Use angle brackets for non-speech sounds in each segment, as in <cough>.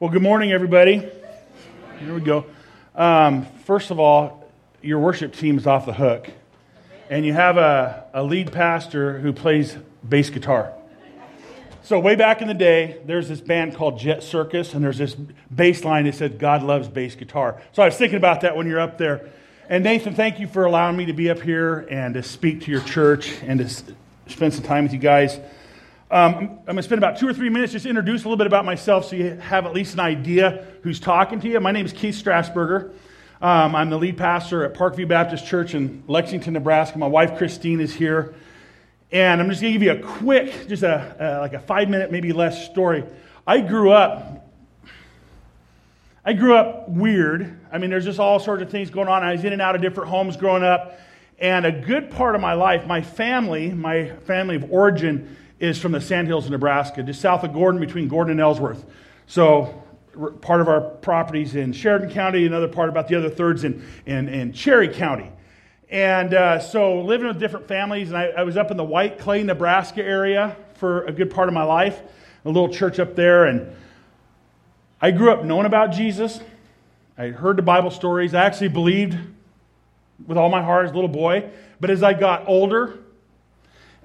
Well, good morning, everybody. Here we go. Um, first of all, your worship team is off the hook, and you have a, a lead pastor who plays bass guitar. So, way back in the day, there's this band called Jet Circus, and there's this bass line that said, God loves bass guitar. So, I was thinking about that when you're up there. And, Nathan, thank you for allowing me to be up here and to speak to your church and to spend some time with you guys. Um, I'm, going to spend about two or three minutes just introduce a little bit about myself so you have at least an idea who's talking to you. My name is Keith Strasburger. Um, I'm the lead pastor at Parkview Baptist Church in Lexington, Nebraska. My wife Christine is here. And I'm just going to give you a quick, just a, like a five minute, maybe less story. I grew up, I grew up weird. I mean, there's just all sorts of things going on. I was in and out of different homes growing up. And a good part of my life, my family, my family of origin, is from the Sandhills of Nebraska, just south of Gordon, between Gordon and Ellsworth. So part of our properties in Sheridan County, another part about the other thirds in, in, in Cherry County. And uh, so living with different families, and I, I, was up in the White Clay, Nebraska area for a good part of my life, a little church up there. And I grew up knowing about Jesus. I heard the Bible stories. I actually believed with all my heart as a little boy. But as I got older,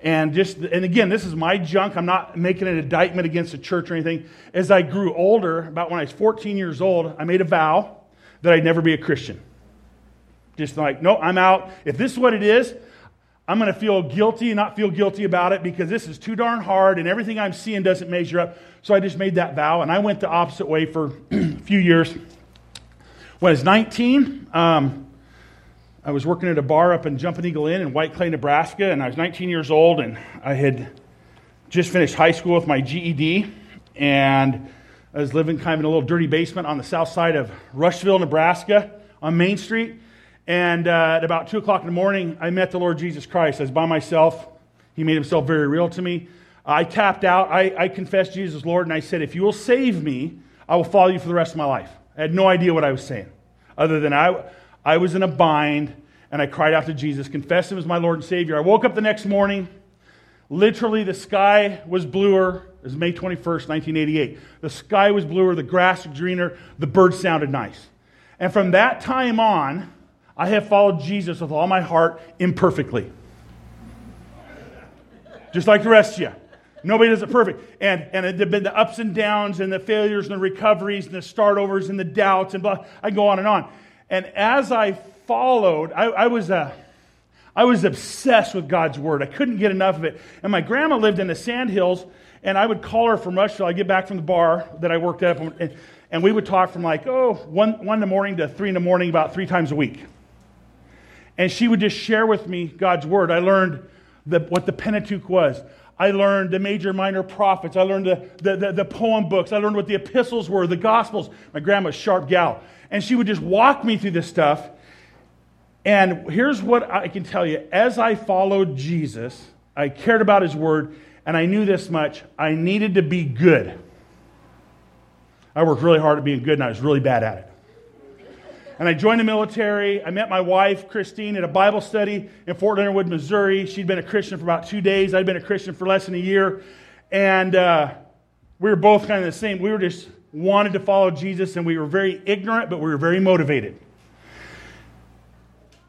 and just and again this is my junk. I'm not making an indictment against the church or anything. As i grew older about when i was 14 years old i made a vow that i'd never be a christian. Just like no i'm out. If this is what it is i'm going to feel guilty and not feel guilty about it because this is too darn hard and everything i'm seeing doesn't measure up. So i just made that vow and i went the opposite way for <clears throat> a few years. When i was 19 um, I was working at a bar up in Jumping Eagle Inn in White Clay, Nebraska, and I was 19 years old, and I had just finished high school with my GED, and I was living kind of in a little dirty basement on the south side of Rushville, Nebraska, on Main Street. And uh, at about 2 o'clock in the morning, I met the Lord Jesus Christ. I was by myself. He made himself very real to me. I tapped out. I, I confessed Jesus Lord, and I said, If you will save me, I will follow you for the rest of my life. I had no idea what I was saying, other than I. I was in a bind and I cried out to Jesus, confessed him as my Lord and Savior. I woke up the next morning. Literally, the sky was bluer. It was May 21st, 1988. The sky was bluer, the grass was greener, the birds sounded nice. And from that time on, I have followed Jesus with all my heart imperfectly. Just like the rest of you. Nobody does it perfect. And, and it had been the ups and downs and the failures and the recoveries and the startovers and the doubts and blah. I go on and on. And as I followed, I, I was uh, I was obsessed with God's word. I couldn't get enough of it. And my grandma lived in the Sandhills, and I would call her from Rushville. I'd get back from the bar that I worked at, and, and we would talk from like, oh, one, one in the morning to three in the morning about three times a week. And she would just share with me God's word. I learned the, what the Pentateuch was. I learned the major minor prophets. I learned the, the, the, the, poem books. I learned what the epistles were, the gospels. My grandma's sharp gal. And she would just walk me through this stuff. And here's what I can tell you as I followed Jesus, I cared about his word, and I knew this much I needed to be good. I worked really hard at being good, and I was really bad at it. And I joined the military. I met my wife, Christine, at a Bible study in Fort Leonard Missouri. She'd been a Christian for about two days. I'd been a Christian for less than a year. And uh, we were both kind of the same. We were just wanted to follow Jesus, and we were very ignorant, but we were very motivated.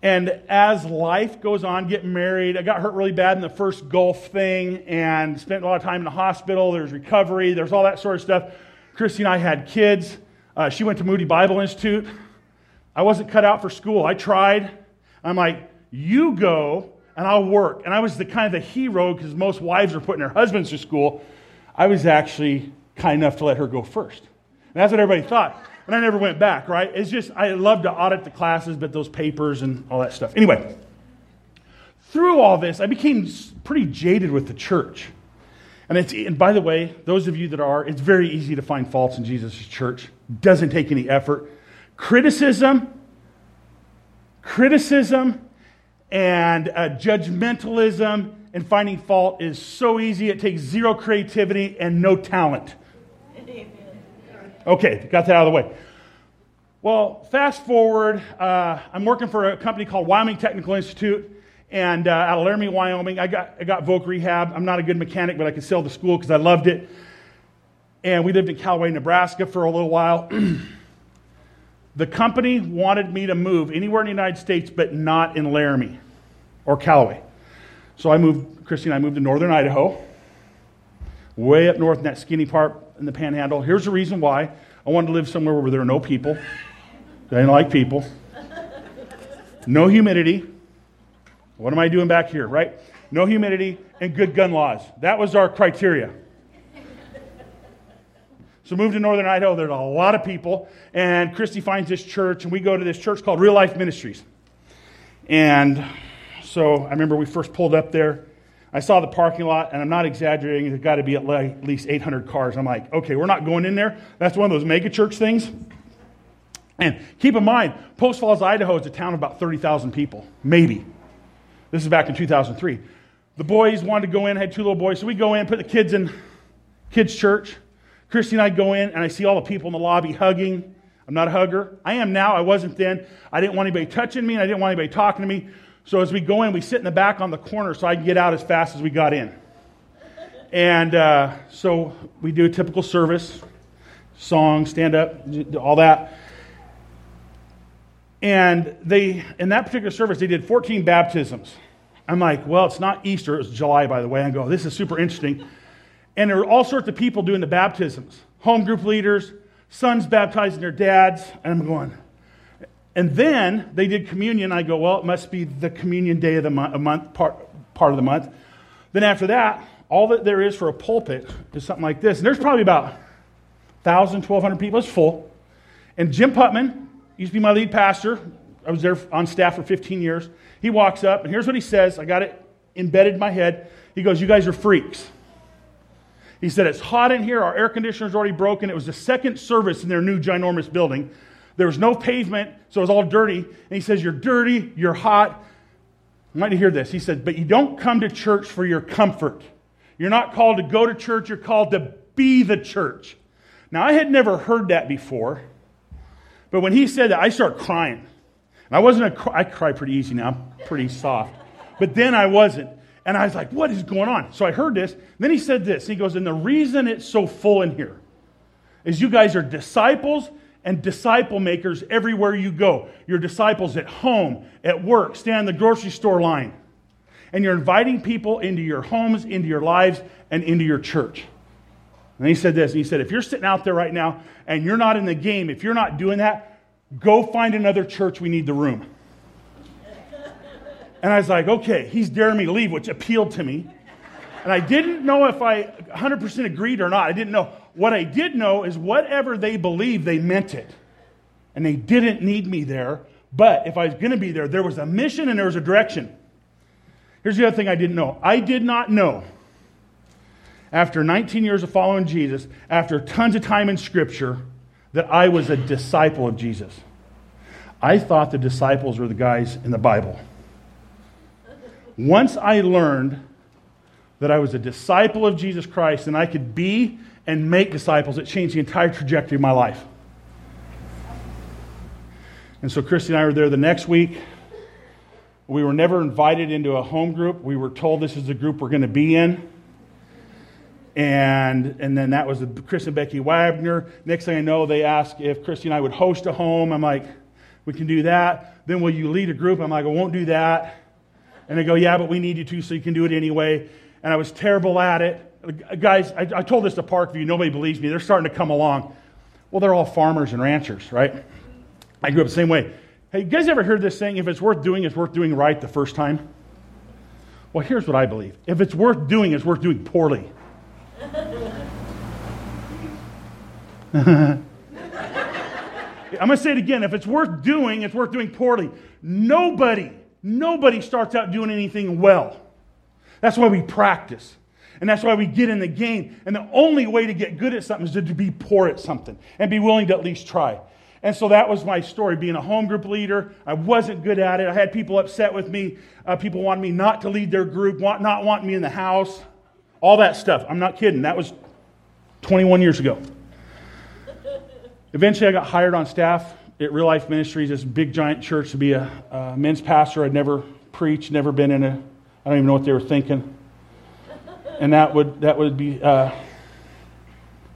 And as life goes on, get married, I got hurt really bad in the first Gulf thing and spent a lot of time in the hospital. There's recovery, there's all that sort of stuff. Christy and I had kids. Uh, she went to Moody Bible Institute. I wasn't cut out for school. I tried. I'm like, you go and I'll work. And I was the kind of the hero because most wives are putting their husbands to school. I was actually kind enough to let her go first. And that's what everybody thought. And I never went back, right? It's just, I love to audit the classes, but those papers and all that stuff. Anyway, through all this, I became pretty jaded with the church. And, it's, and by the way, those of you that are, it's very easy to find faults in Jesus' church. Doesn't take any effort. Criticism, criticism, and uh, judgmentalism and finding fault is so easy. It takes zero creativity and no talent. Okay, got that out of the way. Well, fast forward, uh, I'm working for a company called Wyoming Technical Institute, and uh, out of Laramie, Wyoming. I got, I got Voc Rehab. I'm not a good mechanic, but I could sell the school because I loved it. And we lived in Callaway, Nebraska for a little while. <clears throat> the company wanted me to move anywhere in the United States, but not in Laramie or Callaway. So I moved, Christy and I moved to northern Idaho, way up north in that skinny part in the panhandle. Here's the reason why I wanted to live somewhere where there are no people. I didn't like people. No humidity. What am I doing back here, right? No humidity and good gun laws. That was our criteria. So moved to northern Idaho. There's a lot of people, and Christy finds this church, and we go to this church called Real Life Ministries. And so I remember we first pulled up there. I saw the parking lot, and I'm not exaggerating. There's got to be at least 800 cars. I'm like, okay, we're not going in there. That's one of those mega church things. And keep in mind, Post Falls, Idaho is a town of about 30,000 people, maybe. This is back in 2003. The boys wanted to go in, I had two little boys, so we go in, put the kids in kids' church. Christy and I go in, and I see all the people in the lobby hugging. I'm not a hugger. I am now. I wasn't then. I didn't want anybody touching me, and I didn't want anybody talking to me. So as we go in, we sit in the back on the corner so I can get out as fast as we got in. And uh, so we do a typical service song, stand up, all that. And they, in that particular service, they did 14 baptisms. I'm like, well, it's not Easter. It was July, by the way. I go, this is super interesting. And there were all sorts of people doing the baptisms home group leaders, sons baptizing their dads. And I'm going, and then they did communion. I go, well, it must be the communion day of the month, month part, part of the month. Then after that, all that there is for a pulpit is something like this. And there's probably about 1,000, 1,200 people. It's full. And Jim Putman, used to be my lead pastor. I was there on staff for 15 years. He walks up, and here's what he says. I got it embedded in my head. He goes, You guys are freaks. He said, It's hot in here. Our air conditioner's already broken. It was the second service in their new ginormous building. There was no pavement, so it was all dirty. And he says, You're dirty, you're hot. I want to hear this. He said, But you don't come to church for your comfort. You're not called to go to church, you're called to be the church. Now, I had never heard that before. But when he said that, I started crying. And I wasn't a I cry pretty easy now. I'm pretty soft. But then I wasn't. And I was like, what is going on? So I heard this. Then he said this. He goes, and the reason it's so full in here is you guys are disciples and disciple makers everywhere you go. You're disciples at home, at work, stand the grocery store line. And you're inviting people into your homes, into your lives, and into your church. And he said this. And he said, if you're sitting out there right now and you're not in the game, if you're not doing that, go find another church. We need the room. And I was like, okay, he's daring me to leave, which appealed to me. And I didn't know if I 100% agreed or not. I didn't know. What I did know is whatever they believed, they meant it. And they didn't need me there. But if I was going to be there, there was a mission and there was a direction. Here's the other thing I didn't know I did not know after 19 years of following Jesus, after tons of time in Scripture, that I was a disciple of Jesus. I thought the disciples were the guys in the Bible. Once I learned that I was a disciple of Jesus Christ and I could be and make disciples, it changed the entire trajectory of my life. And so Christy and I were there the next week. We were never invited into a home group. We were told this is the group we're going to be in. And, and then that was Chris and Becky Wagner. Next thing I know, they asked if Christy and I would host a home. I'm like, we can do that. Then will you lead a group? I'm like, I won't do that. And they go, yeah, but we need you to, so you can do it anyway. And I was terrible at it. Guys, I, I told this to Parkview. Nobody believes me. They're starting to come along. Well, they're all farmers and ranchers, right? I grew up the same way. Hey, you guys ever heard this saying, if it's worth doing, it's worth doing right the first time? Well, here's what I believe. If it's worth doing, it's worth doing poorly. <laughs> I'm going to say it again. If it's worth doing, it's worth doing poorly. Nobody, nobody starts out doing anything well. That's why we practice. And that's why we get in the game. And the only way to get good at something is to be poor at something and be willing to at least try. And so that was my story. Being a home group leader, I wasn't good at it. I had people upset with me. Uh, people wanted me not to lead their group, want, not wanting me in the house. All that stuff. I'm not kidding. That was 21 years ago. Eventually, I got hired on staff at Real Life Ministries, this big giant church, to be a, a men's pastor. I'd never preached, never been in a, I don't even know what they were thinking. And that would, that would be uh,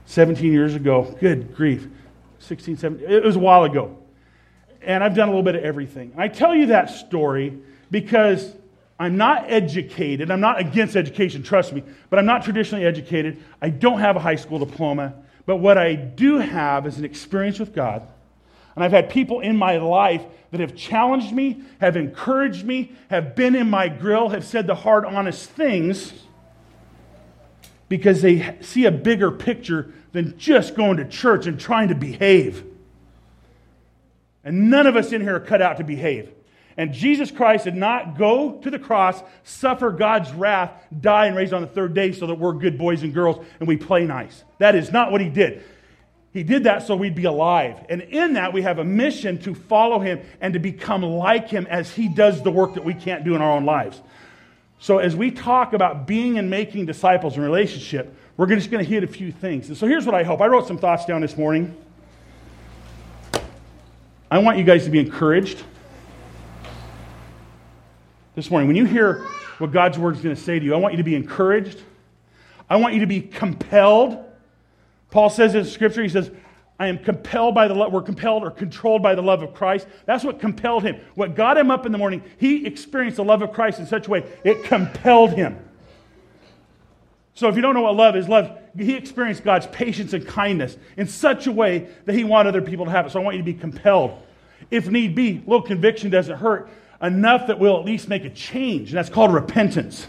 17 years ago. Good grief. 16, 17. It was a while ago. And I've done a little bit of everything. I tell you that story because I'm not educated. I'm not against education, trust me, but I'm not traditionally educated. I don't have a high school diploma. But what I do have is an experience with God. And I've had people in my life that have challenged me, have encouraged me, have been in my grill, have said the hard, honest things because they see a bigger picture than just going to church and trying to behave. And none of us in here are cut out to behave. And Jesus Christ did not go to the cross, suffer God's wrath, die, and raise on the third day so that we're good boys and girls and we play nice. That is not what he did. He did that so we'd be alive. And in that, we have a mission to follow him and to become like him as he does the work that we can't do in our own lives. So, as we talk about being and making disciples in relationship, we're just going to hit a few things. And so, here's what I hope. I wrote some thoughts down this morning. I want you guys to be encouraged this morning. When you hear what God's word is going to say to you, I want you to be encouraged. I want you to be compelled. Paul says in Scripture, he says, I am compelled by the love, we're compelled or controlled by the love of Christ. That's what compelled him. What got him up in the morning, he experienced the love of Christ in such a way, it compelled him. So if you don't know what love is, love, he experienced God's patience and kindness in such a way that he wanted other people to have it. So I want you to be compelled. If need be, a little conviction doesn't hurt enough that we'll at least make a change, and that's called repentance.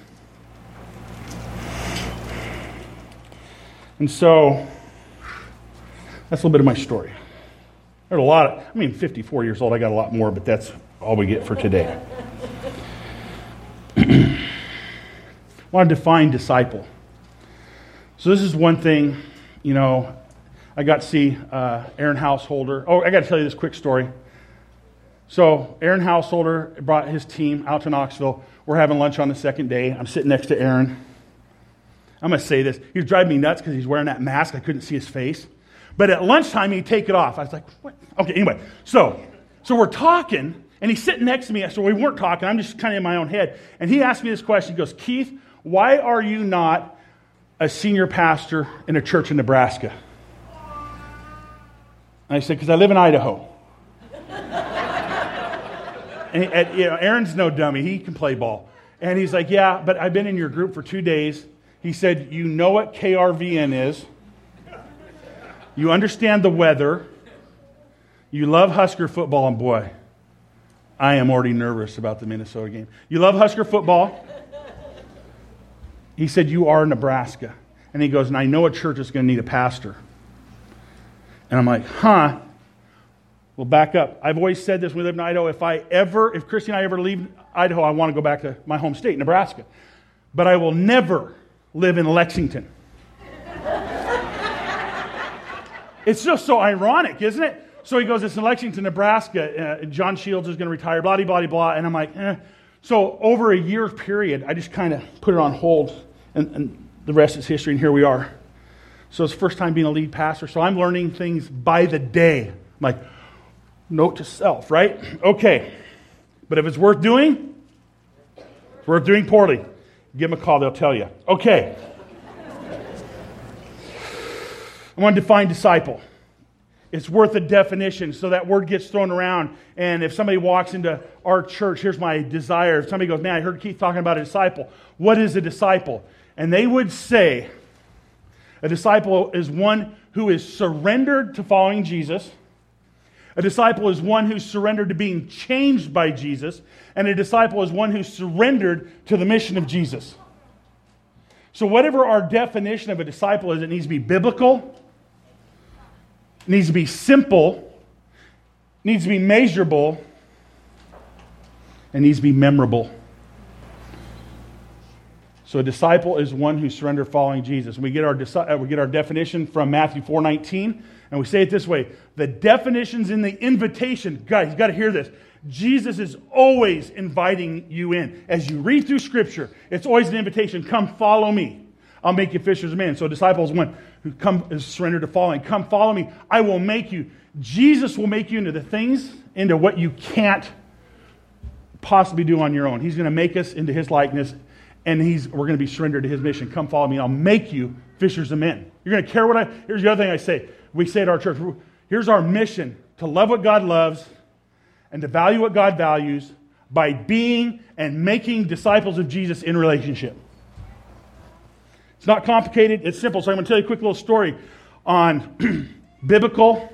And so that's a little bit of my story. There's a lot of, I mean, 54 years old, I got a lot more, but that's all we get for today. <clears throat> I want to define disciple. So this is one thing, you know, I got to see uh, Aaron Householder. Oh, I got to tell you this quick story. So Aaron Householder brought his team out to Knoxville. We're having lunch on the second day. I'm sitting next to Aaron. I'm going to say this. He was driving me nuts because he's wearing that mask. I couldn't see his face. But at lunchtime, he'd take it off. I was like, what? Okay, anyway. So, so we're talking, and he's sitting next to me. So we weren't talking. I'm just kind of in my own head. And he asked me this question. He goes, Keith, why are you not a senior pastor in a church in Nebraska? And I said, because I live in Idaho. <laughs> and, and, you know, Aaron's no dummy. He can play ball. And he's like, yeah, but I've been in your group for two days. He said, you know what KRVN is. You understand the weather. You love Husker football, and boy, I am already nervous about the Minnesota game. You love Husker football. He said, You are Nebraska. And he goes, And I know a church is going to need a pastor. And I'm like, Huh? Well, back up. I've always said this when we live in Idaho. If I ever, if Christy and I ever leave Idaho, I want to go back to my home state, Nebraska. But I will never live in Lexington. It's just so ironic, isn't it? So he goes, It's in Lexington, Nebraska. Uh, John Shields is going to retire, blah, blah, blah. And I'm like, eh. So over a year period, I just kind of put it on hold, and, and the rest is history, and here we are. So it's first time being a lead pastor. So I'm learning things by the day. I'm like, note to self, right? Okay. But if it's worth doing, it's worth doing poorly. Give them a call, they'll tell you. Okay. I want to define disciple. It's worth a definition so that word gets thrown around. And if somebody walks into our church, here's my desire. If somebody goes, Man, I heard Keith talking about a disciple. What is a disciple? And they would say, A disciple is one who is surrendered to following Jesus. A disciple is one who's surrendered to being changed by Jesus. And a disciple is one who's surrendered to the mission of Jesus. So, whatever our definition of a disciple is, it needs to be biblical needs to be simple, needs to be measurable, and needs to be memorable. So a disciple is one who surrendered following Jesus. We get our, uh, we get our definition from Matthew 4.19, and we say it this way. The definitions in the invitation, guys, you got to hear this. Jesus is always inviting you in. As you read through Scripture, it's always an invitation. Come follow me. I'll make you fishers of men. So disciples one who come is surrendered to following. Come follow me. I will make you. Jesus will make you into the things, into what you can't possibly do on your own. He's going to make us into his likeness, and he's, we're going to be surrendered to his mission. Come follow me. I'll make you fishers of men. You're going to care what I. Here's the other thing I say. We say at our church here's our mission to love what God loves and to value what God values by being and making disciples of Jesus in relationship. It's not complicated, it's simple. So I'm going to tell you a quick little story on <clears throat> biblical,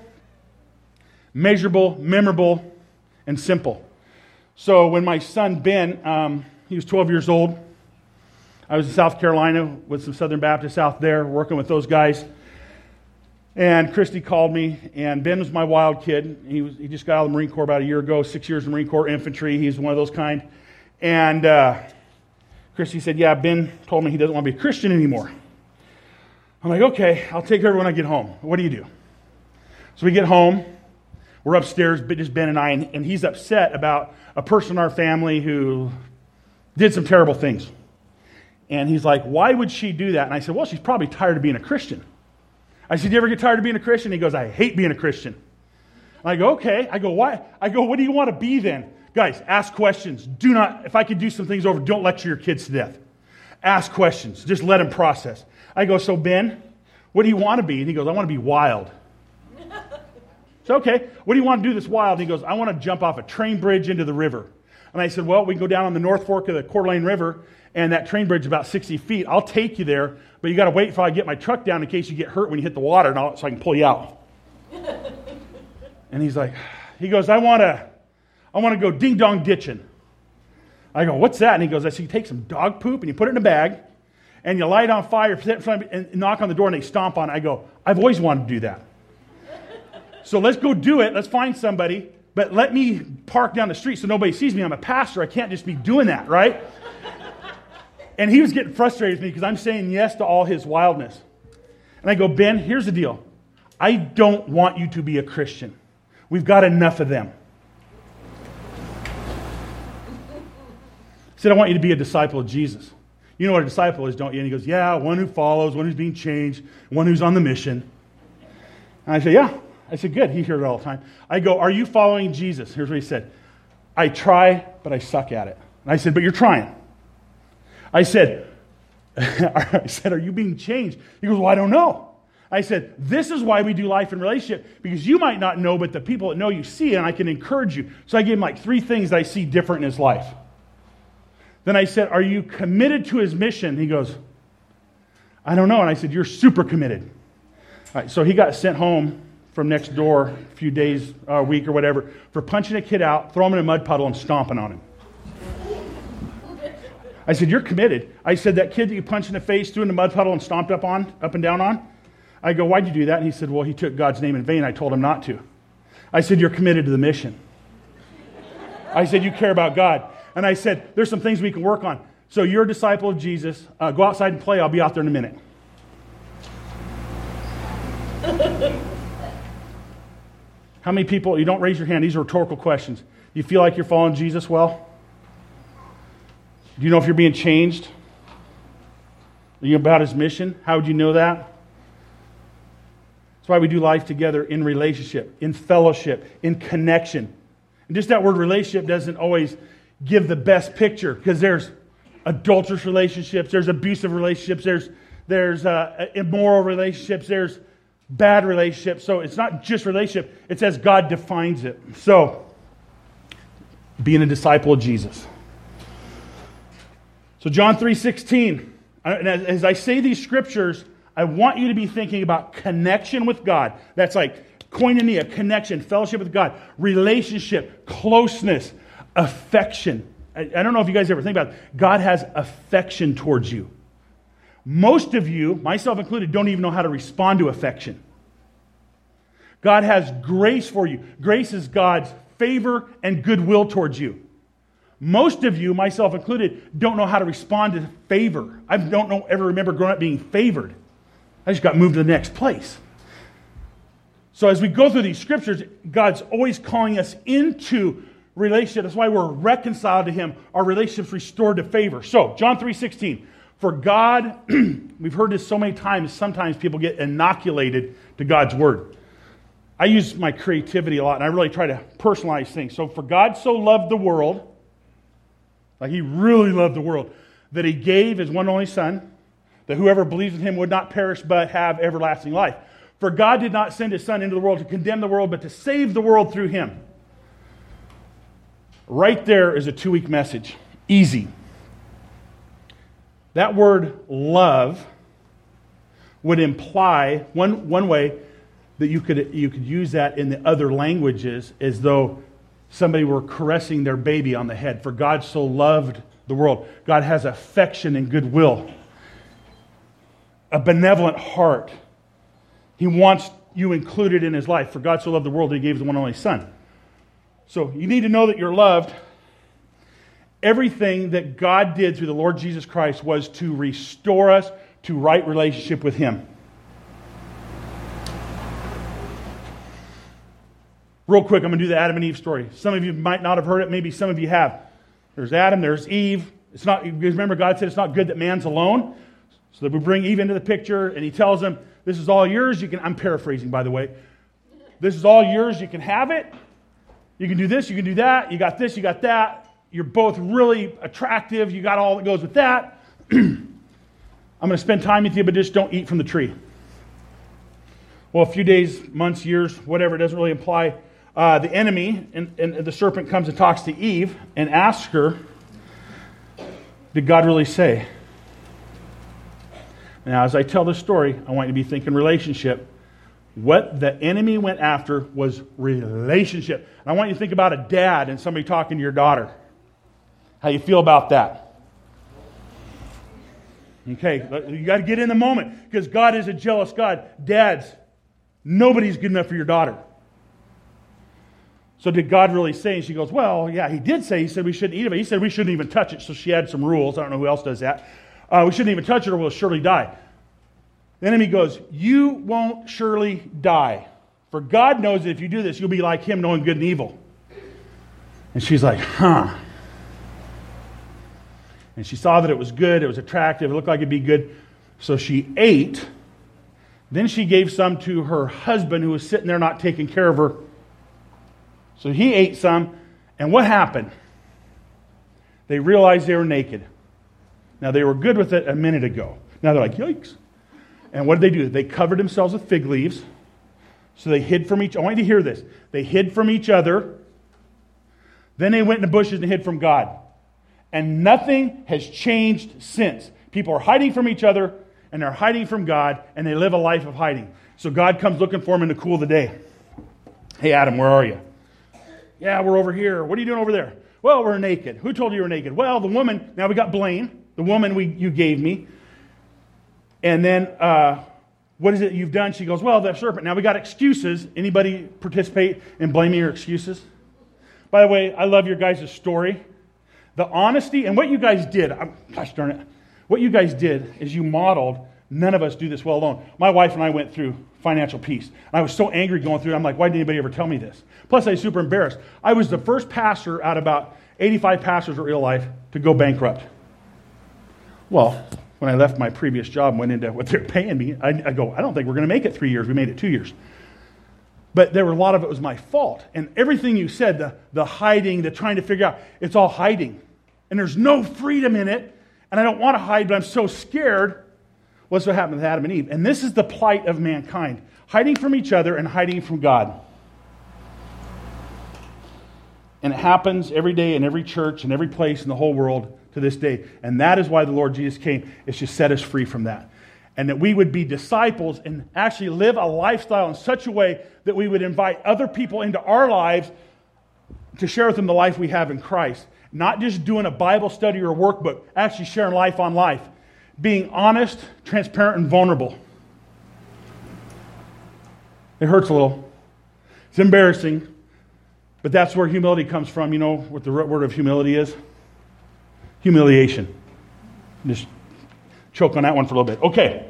measurable, memorable, and simple. So when my son Ben, um, he was 12 years old, I was in South Carolina with some Southern Baptists out there working with those guys. And Christy called me, and Ben was my wild kid. He, was, he just got out of the Marine Corps about a year ago, six years in Marine Corps infantry. He's one of those kind. And uh, Christy said, Yeah, Ben told me he doesn't want to be a Christian anymore. I'm like, Okay, I'll take care of it when I get home. What do you do? So we get home. We're upstairs, just Ben and I, and, and he's upset about a person in our family who did some terrible things. And he's like, Why would she do that? And I said, Well, she's probably tired of being a Christian. I said, Do you ever get tired of being a Christian? He goes, I hate being a Christian. I go, Okay. I go, Why? I go, What do you want to be then? Guys, ask questions. Do not, if I could do some things over, don't lecture your kids to death. Ask questions. Just let them process. I go, So, Ben, what do you want to be? And he goes, I want to be wild. <laughs> so, okay, what do you want to do this wild? And he goes, I want to jump off a train bridge into the river. And I said, Well, we can go down on the North Fork of the Coeur d'Alene River, and that train bridge is about 60 feet. I'll take you there, but you got to wait until I get my truck down in case you get hurt when you hit the water, and I'll, so I can pull you out. <laughs> and he's like, he goes, I want to, I want to go ding dong ditching. I go, what's that? And he goes, I see you take some dog poop and you put it in a bag, and you light it on fire, and knock on the door, and they stomp on it. I go, I've always wanted to do that. so let's go do it. Let's find somebody, but let me park down the street so nobody sees me. I'm a pastor. I can't just be doing that, right? And he was getting frustrated with me because I'm saying yes to all his wildness. And I go, Ben, here's the deal. I don't want you to be a Christian. We've got enough of them. Said, I want you to be a disciple of Jesus. You know what a disciple is, don't you? And he goes, Yeah, one who follows, one who's being changed, one who's on the mission. And I said, Yeah. I said, Good. He hears it all the time. I go, Are you following Jesus? Here's what he said I try, but I suck at it. And I said, But you're trying. I said, <laughs> I said, Are you being changed? He goes, Well, I don't know. I said, This is why we do life and relationship, because you might not know, but the people that know you see, and I can encourage you. So I gave him like three things that I see different in his life. Then I said, Are you committed to his mission? He goes, I don't know. And I said, You're super committed. So he got sent home from next door a few days, a week or whatever, for punching a kid out, throwing him in a mud puddle, and stomping on him. I said, You're committed. I said, That kid that you punched in the face, threw in the mud puddle, and stomped up on, up and down on? I go, Why'd you do that? And he said, Well, he took God's name in vain. I told him not to. I said, You're committed to the mission. I said, You care about God. And I said, There's some things we can work on. So you're a disciple of Jesus. Uh, go outside and play. I'll be out there in a minute. <laughs> How many people, you don't raise your hand, these are rhetorical questions. You feel like you're following Jesus well? Do you know if you're being changed? Are you about his mission? How would you know that? That's why we do life together in relationship, in fellowship, in connection. And just that word relationship doesn't always give the best picture because there's adulterous relationships, there's abusive relationships, there's, there's uh, immoral relationships, there's bad relationships. So it's not just relationship, it's as God defines it. So, being a disciple of Jesus. So John 3:16. And as I say these scriptures, I want you to be thinking about connection with God. That's like koinonia, connection, fellowship with God, relationship, closeness, affection. I, don't know if you guys ever think about it. God has affection towards you. Most of you, myself included, don't even know how to respond to affection. God has grace for you. Grace is God's favor and goodwill towards you. Most of you, myself included, don't know how to respond to favor. I don't know, ever remember growing up being favored. I just got moved to the next place. So as we go through these scriptures, God's always calling us into relationship. That's why we're reconciled to Him. Our relationship's restored to favor. So, John 3.16. For God, <clears throat> we've heard this so many times, sometimes people get inoculated to God's word. I use my creativity a lot, and I really try to personalize things. So, for God so loved the world like he really loved the world. That he gave his one only son, that whoever believes in him would not perish but have everlasting life. For God did not send his Son into the world to condemn the world, but to save the world through him. Right there is a two week message. Easy. That word love would imply, one, one way that you could, you could use that in the other languages, as though somebody were caressing their baby on the head. For God so loved the world. God has affection and goodwill, a benevolent heart. He wants you included in his life. For God so loved the world he gave his one only Son. So you need to know that you're loved. Everything that God did through the Lord Jesus Christ was to restore us to right relationship with him. Real quick, I'm going to do the Adam and Eve story. Some of you might not have heard it, maybe some of you have. There's Adam, there's Eve. It's not, remember, God said it's not good that man's alone. So that we bring Eve into the picture, and he tells him, This is all yours. You can, I'm paraphrasing, by the way. This is all yours. You can have it. You can do this, you can do that. You got this, you got that. You're both really attractive. You got all that goes with that. <clears throat> I'm going to spend time with you, but just don't eat from the tree. Well, a few days, months, years, whatever, it doesn't really imply uh, the enemy and, and the serpent comes and talks to Eve and asks her, Did God really say? Now, as I tell this story, I want you to be thinking relationship. What the enemy went after was relationship. And I want you to think about a dad and somebody talking to your daughter. How you feel about that? Okay, you got to get in the moment because God is a jealous God. Dads, nobody's good enough for your daughter. So did God really say? And she goes, Well, yeah, he did say. He said we shouldn't eat of it. He said we shouldn't even touch it. So she had some rules. I don't know who else does that. Uh, we shouldn't even touch it or we'll surely die. The enemy goes, You won't surely die. For God knows that if you do this, you'll be like him, knowing good and evil. And she's like, Huh. And she saw that it was good, it was attractive, it looked like it'd be good. So she ate. Then she gave some to her husband who was sitting there not taking care of her. So he ate some, and what happened? They realized they were naked. Now, they were good with it a minute ago. Now they're like, yikes. And what did they do? They covered themselves with fig leaves. So they hid from each other. I want you to hear this. They hid from each other. Then they went in the bushes and hid from God. And nothing has changed since. People are hiding from each other and they're hiding from God and they live a life of hiding. So God comes looking for them in the cool of the day. Hey, Adam, where are you? Yeah, we're over here. What are you doing over there? Well, we're naked. Who told you you were naked? Well, the woman. Now we got blame, the woman we, you gave me. And then, uh, what is it you've done? She goes, Well, the serpent. Now we got excuses. Anybody participate in blaming your excuses? By the way, I love your guys' story. The honesty and what you guys did, I'm, gosh darn it, what you guys did is you modeled None of us do this well alone. My wife and I went through financial peace. And I was so angry going through it. I'm like, why didn't anybody ever tell me this? Plus, I was super embarrassed. I was the first pastor out of about 85 pastors in real life to go bankrupt. Well, when I left my previous job and went into what they're paying me, I, I go, I don't think we're going to make it three years. We made it two years. But there were a lot of it was my fault. And everything you said, the, the hiding, the trying to figure out, it's all hiding. And there's no freedom in it. And I don't want to hide, but I'm so scared What's what happened with Adam and Eve. And this is the plight of mankind hiding from each other and hiding from God. And it happens every day in every church and every place in the whole world to this day. And that is why the Lord Jesus came, is to set us free from that. And that we would be disciples and actually live a lifestyle in such a way that we would invite other people into our lives to share with them the life we have in Christ. Not just doing a Bible study or a workbook, actually sharing life on life being honest, transparent, and vulnerable. It hurts a little. It's embarrassing, but that's where humility comes from. You know what the root word of humility is? Humiliation. Just choke on that one for a little bit. Okay.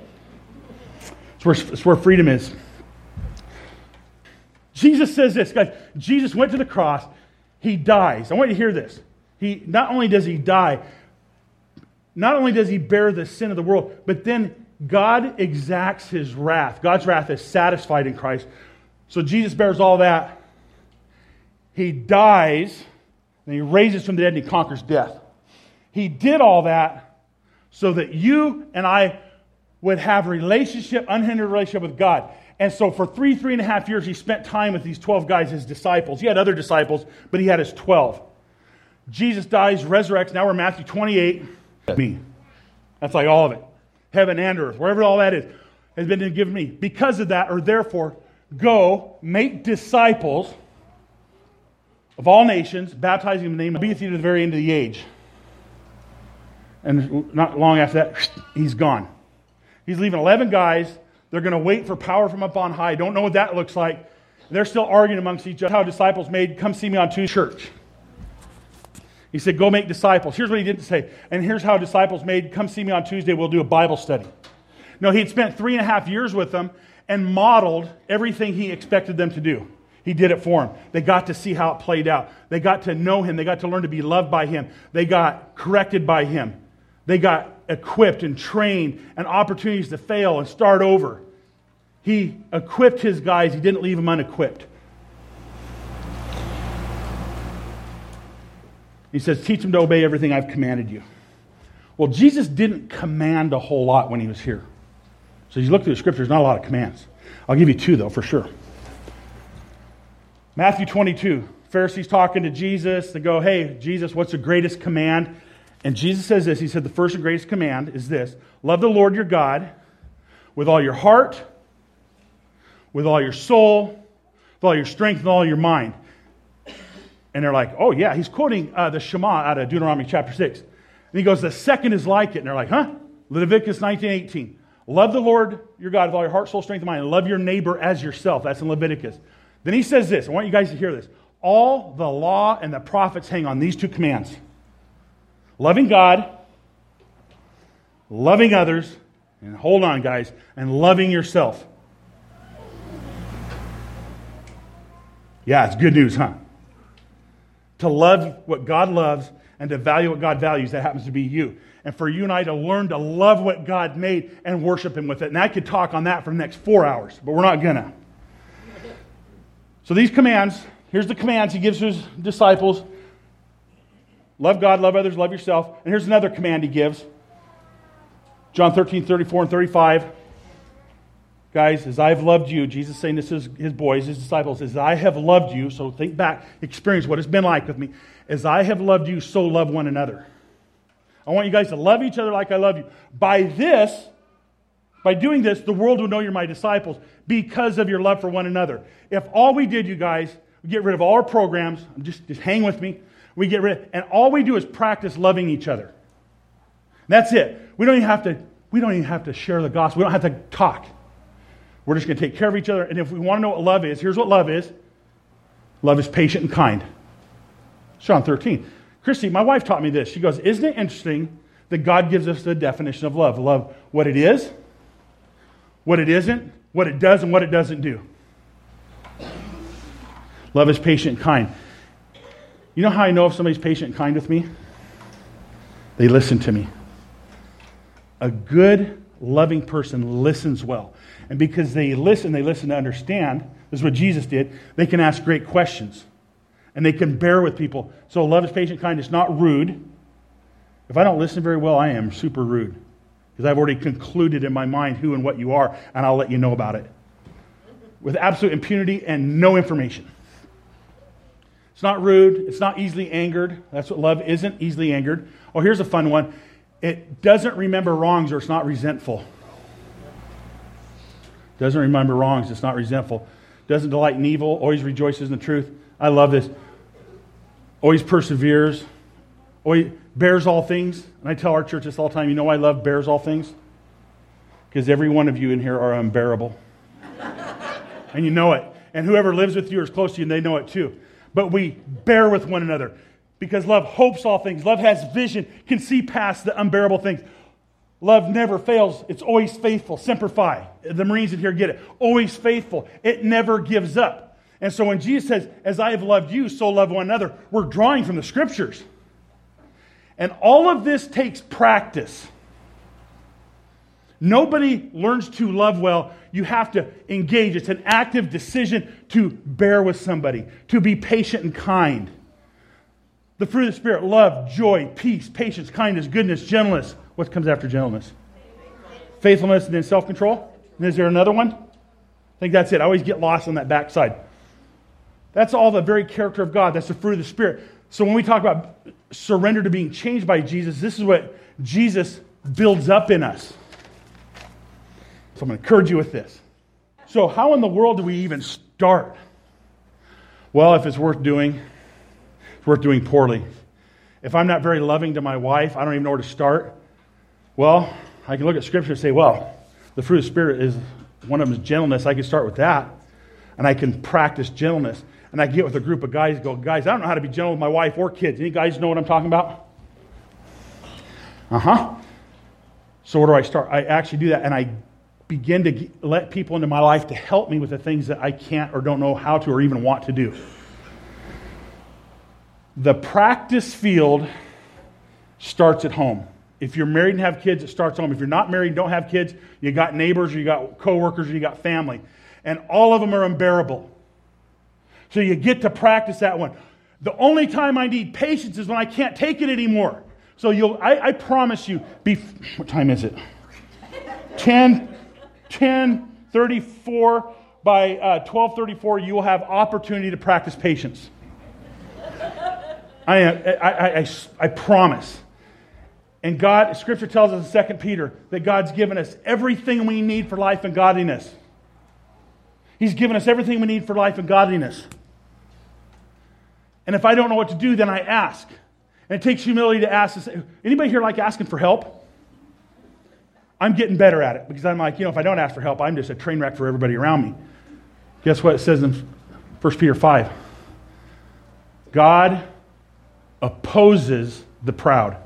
It's where, it's where freedom is. Jesus says this, guys. Jesus went to the cross. He dies. I want you to hear this. He not only does he die, not only does he bear the sin of the world, but then God exacts his wrath. God's wrath is satisfied in Christ. So Jesus bears all that. He dies, and he raises from the dead, and he conquers death. He did all that so that you and I would have relationship, unhindered relationship with God. And so for three, three and a half years, he spent time with these 12 guys, his disciples. He had other disciples, but he had his 12. Jesus dies, resurrects. Now we're Matthew 28. Me. That's like all of it. Heaven and earth, wherever all that is, has been given me. Because of that, or therefore, go make disciples of all nations, baptizing them in the name of be with you to the very end of the age. And not long after that, he's gone. He's leaving 11 guys. They're going to wait for power from up on high. Don't know what that looks like. They're still arguing amongst each other. How disciples made, come see me on Tuesday church. He said, go make disciples. Here's what he didn't say. And here's how disciples made, come see me on Tuesday. We'll do a Bible study. No, he'd spent three and a half years with them and modeled everything he expected them to do. He did it for them. They got to see how it played out. They got to know him. They got to learn to be loved by him. They got corrected by him. They got equipped and trained and opportunities to fail and start over. He equipped his guys, he didn't leave them unequipped. He says, Teach them to obey everything I've commanded you. Well, Jesus didn't command a whole lot when he was here. So you look through the scriptures, not a lot of commands. I'll give you two, though, for sure. Matthew 22, Pharisees talking to Jesus. They go, Hey, Jesus, what's the greatest command? And Jesus says this He said, The first and greatest command is this love the Lord your God with all your heart, with all your soul, with all your strength, and all your mind. And they're like, Oh, yeah, he's quoting uh, the Shema out of Deuteronomy chapter 6. And he goes, The second is like it. And they're like, Huh? Leviticus 19 18. Love the Lord your God with all your heart, soul, strength, and mind. And love your neighbor as yourself. That's in Leviticus. Then he says this. I want you guys to hear this. All the law and the prophets hang on these two commands loving God, loving others, and hold on, guys, and loving yourself. Yeah, it's good news, huh? To love what God loves and to value what God values, that happens to be you. And for you and I to learn to love what God made and worship Him with it. And I could talk on that for the next four hours, but we're not gonna. So these commands, here's the commands He gives His disciples Love God, love others, love yourself. And here's another command he gives John 13, 34, and 35. Guys, as I've loved you, Jesus saying this is his boys, his disciples, as I have loved you, so think back, experience what it's been like with me. As I have loved you, so love one another. I want you guys to love each other like I love you. By this, by doing this, the world will know you're my disciples because of your love for one another. If all we did, you guys, get rid of all our programs, just, just hang with me. We get rid, and all we do is practice loving each other. That's it. We don't even have to. We don't even have to share the gospel. We don't have to talk. We're just going to take care of each other. And if we want to know what love is, here's what love is. Love is patient and kind. John 13. Christy, my wife taught me this. She goes, Isn't it interesting that God gives us the definition of love? Love, what it is, what it isn't, what it does, and what it doesn't do. Love is patient and kind. You know how I know if somebody's patient and kind with me? They listen to me. A good, loving person listens well. And because they listen, they listen to understand. This is what Jesus did. They can ask great questions. And they can bear with people. So love is patient, kind. It's not rude. If I don't listen very well, I am super rude. Because I've already concluded in my mind who and what you are, and I'll let you know about it. With absolute impunity and no information. It's not rude. It's not easily angered. That's what love isn't easily angered. Oh, here's a fun one it doesn't remember wrongs or it's not resentful. Doesn't remember wrongs, it's not resentful. Doesn't delight in evil, always rejoices in the truth. I love this. Always perseveres, always bears all things. And I tell our church this all the time you know I love bears all things? Because every one of you in here are unbearable. <laughs> and you know it. And whoever lives with you or is close to you, they know it too but we bear with one another because love hopes all things. Love has vision, can see past the unbearable things. Love never fails. It's always faithful. Semper Fi. The Marines in here get it. Always faithful. It never gives up. And so when Jesus says, As I have loved you, so love one another, we're drawing from the scriptures. And all of this takes practice. Nobody learns to love well. You have to engage. It's an active decision to bear with somebody, to be patient and kind. The fruit of the Spirit love, joy, peace, patience, kindness, goodness, gentleness. What comes after gentleness? faithfulness, and then self control. And is there another one? I think that's it. I always get lost on that backside. That's all the very character of God. That's the fruit of the Spirit. So when we talk about surrender to being changed by Jesus, this is what Jesus builds up in us. So I'm going to encourage you with this. So, how in the world do we even start? Well, if it's worth doing, it's worth doing poorly. If I'm not very loving to my wife, I don't even know where to start. Well, I can look at Scripture and say, well, the fruit of the Spirit is one of them is gentleness. I can start with that. And I can practice gentleness. And I get with a group of guys go, guys, I don't know how to be gentle with my wife or kids. Any guys know what I'm talking about? Uh huh. So where do I start? I actually do that, and I begin to let people into my life to help me with the things that I can't or don't know how to or even want to do. The practice field starts at home. If you're married and have kids, it starts home. If you're not married and don't have kids, you got neighbors, or you got coworkers, or you got family. And all of them are unbearable. So you get to practice that one. The only time I need patience is when I can't take it anymore. So you'll, I, I promise you, be, what time is it? 10, 10, 34. By uh, 1234, you will have opportunity to practice patience. I, I, I, I, promise. And God, Scripture tells us in 2 Peter that God's given us everything we need for life and godliness. He's given us everything we need for life and godliness. And if I don't know what to do, then I ask. And it takes humility to ask. Anybody here like asking for help? I'm getting better at it because I'm like, you know, if I don't ask for help, I'm just a train wreck for everybody around me. Guess what it says in 1 Peter 5? God opposes the proud.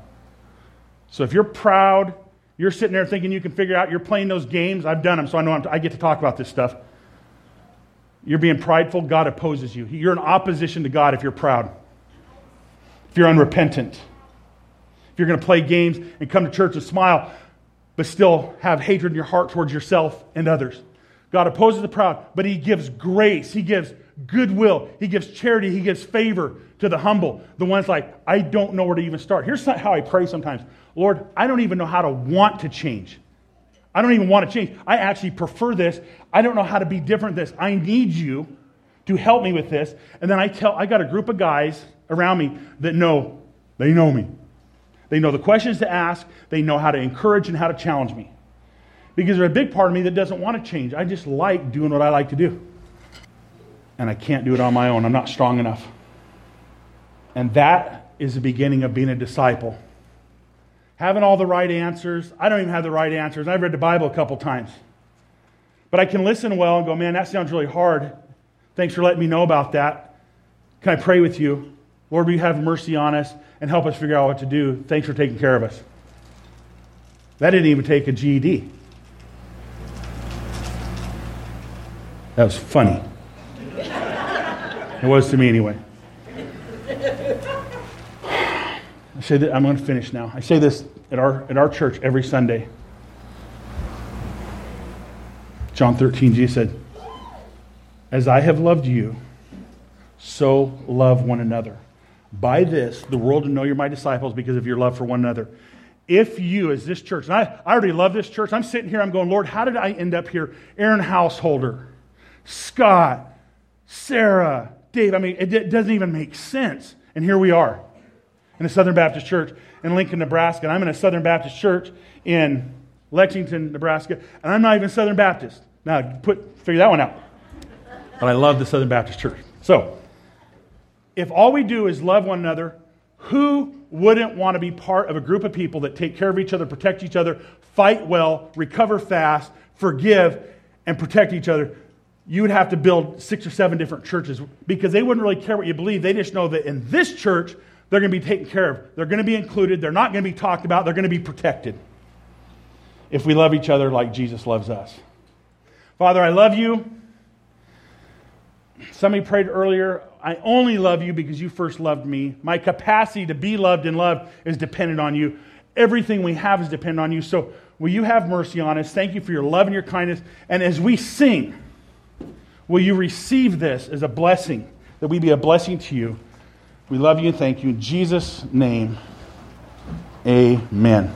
So if you're proud, you're sitting there thinking you can figure out, you're playing those games. I've done them, so I know I'm, i get to talk about this stuff. You're being prideful, God opposes you. You're in opposition to God if you're proud, if you're unrepentant, if you're going to play games and come to church and smile, but still have hatred in your heart towards yourself and others. God opposes the proud, but He gives grace, He gives goodwill, He gives charity, He gives favor to the humble. The ones like, I don't know where to even start. Here's how I pray sometimes Lord, I don't even know how to want to change. I don't even want to change. I actually prefer this. I don't know how to be different this. I need you to help me with this. And then I tell, I got a group of guys around me that know, they know me. They know the questions to ask, they know how to encourage and how to challenge me. Because there's a big part of me that doesn't want to change. I just like doing what I like to do. And I can't do it on my own. I'm not strong enough. And that is the beginning of being a disciple having all the right answers. I don't even have the right answers. I've read the Bible a couple times. But I can listen well and go, man, that sounds really hard. Thanks for letting me know about that. Can I pray with you? Lord, you have mercy on us and help us figure out what to do? Thanks for taking care of us. That didn't even take a GED. That was funny. it was to me anyway. I say that I'm going to finish now. I say this at our, at our church every Sunday. John 13, Jesus said, As I have loved you, so love one another. By this, the world will know you're my disciples because of your love for one another. If you, as this church, and I, I already love this church, I'm sitting here, I'm going, Lord, how did I end up here? Aaron Householder, Scott, Sarah, Dave. I mean, it, it doesn't even make sense. And here we are in a Southern Baptist church in Lincoln, Nebraska. And I'm in a Southern Baptist church in Lexington, Nebraska. And I'm not even Southern Baptist. Now, put, figure that one out. But I love the Southern Baptist church. So, if all we do is love one another, who wouldn't want to be part of a group of people that take care of each other, protect each other, fight well, recover fast, forgive, and protect each other? You would have to build six or seven different churches because they wouldn't really care what you believe. They just know that in this church, they're going to be taken care of. They're going to be included. They're not going to be talked about. They're going to be protected if we love each other like Jesus loves us. Father, I love you. Somebody prayed earlier, I only love you because you first loved me. My capacity to be loved and loved is dependent on you. Everything we have is dependent on you. So, will you have mercy on us? Thank you for your love and your kindness. And as we sing, will you receive this as a blessing, that we be a blessing to you? We love you and thank you. In Jesus' name, amen.